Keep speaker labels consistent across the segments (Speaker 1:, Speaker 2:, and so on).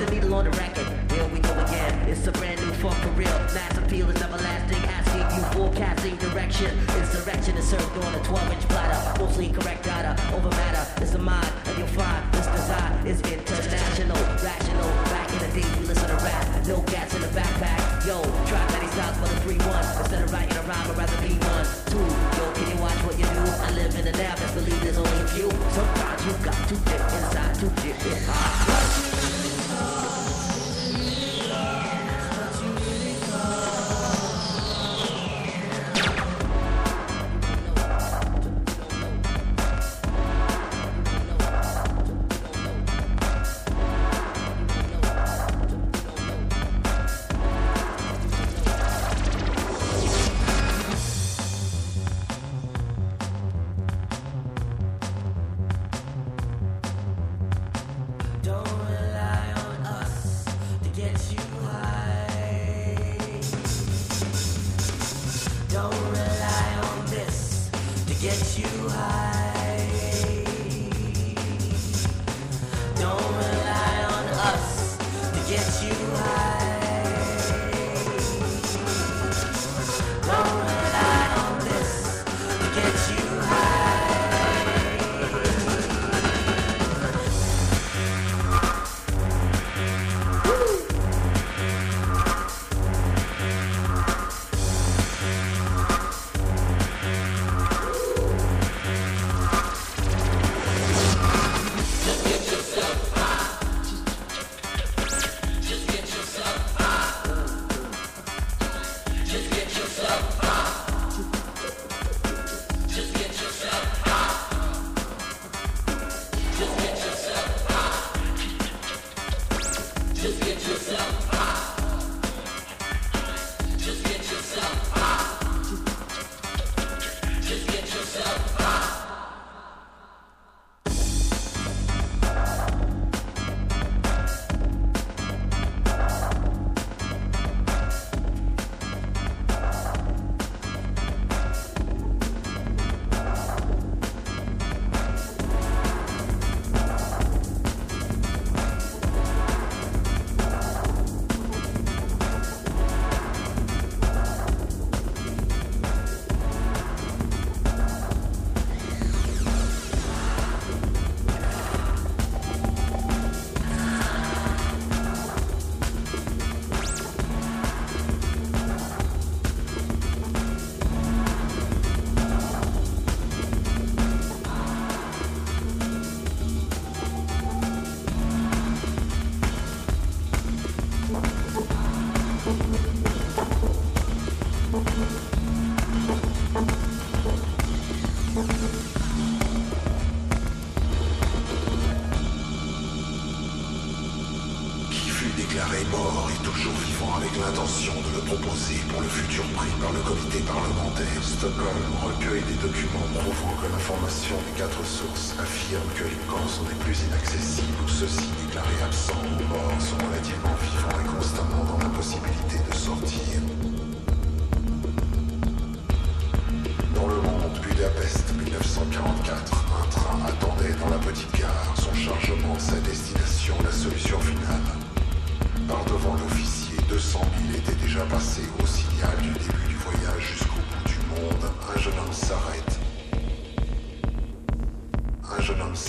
Speaker 1: the needle on the record. Here we go again. It's a brand new funk for real. Mass appeal is everlasting. Asking you forecasting direction. Insurrection is served on a 12 inch platter. Mostly correct data over matter. It's a mind, and you'll find this design is international. Rational. Back in the day, you listen to rap. No gas in the backpack. Yo, try many styles for the 3 1. Instead of writing a rhyme, I'd rather be one. Two, yo, can you watch what you do? I live in the now, best believe there's only a few. Sometimes you got to dip inside to get it high.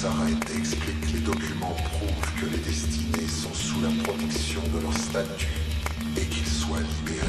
Speaker 2: s'arrête explique les documents prouvent que les destinés sont sous la protection de leur statut et qu'ils soient libérés.